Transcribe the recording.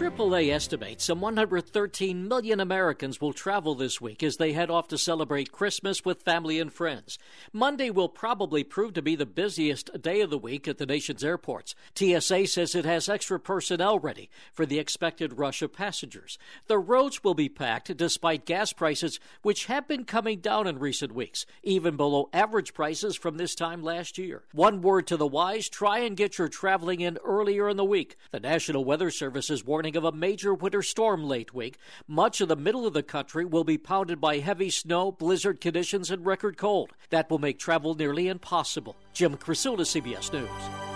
AAA estimates some 113 million Americans will travel this week as they head off to celebrate Christmas with family and friends. Monday will probably prove to be the busiest day of the week at the nation's airports. TSA says it has extra personnel ready for the expected rush of passengers. The roads will be packed despite gas prices, which have been coming down in recent weeks, even below average prices from this time last year. One word to the wise try and get your traveling in earlier in the week. The National Weather Service is warning of a major winter storm late week. Much of the middle of the country will be pounded by heavy snow, blizzard conditions, and record cold. That will make travel nearly impossible. Jim Krasula, CBS News.